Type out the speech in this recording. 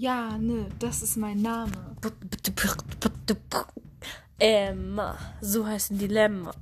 Ja, ne, das ist mein Name. Emma, so heißen die Lämmer.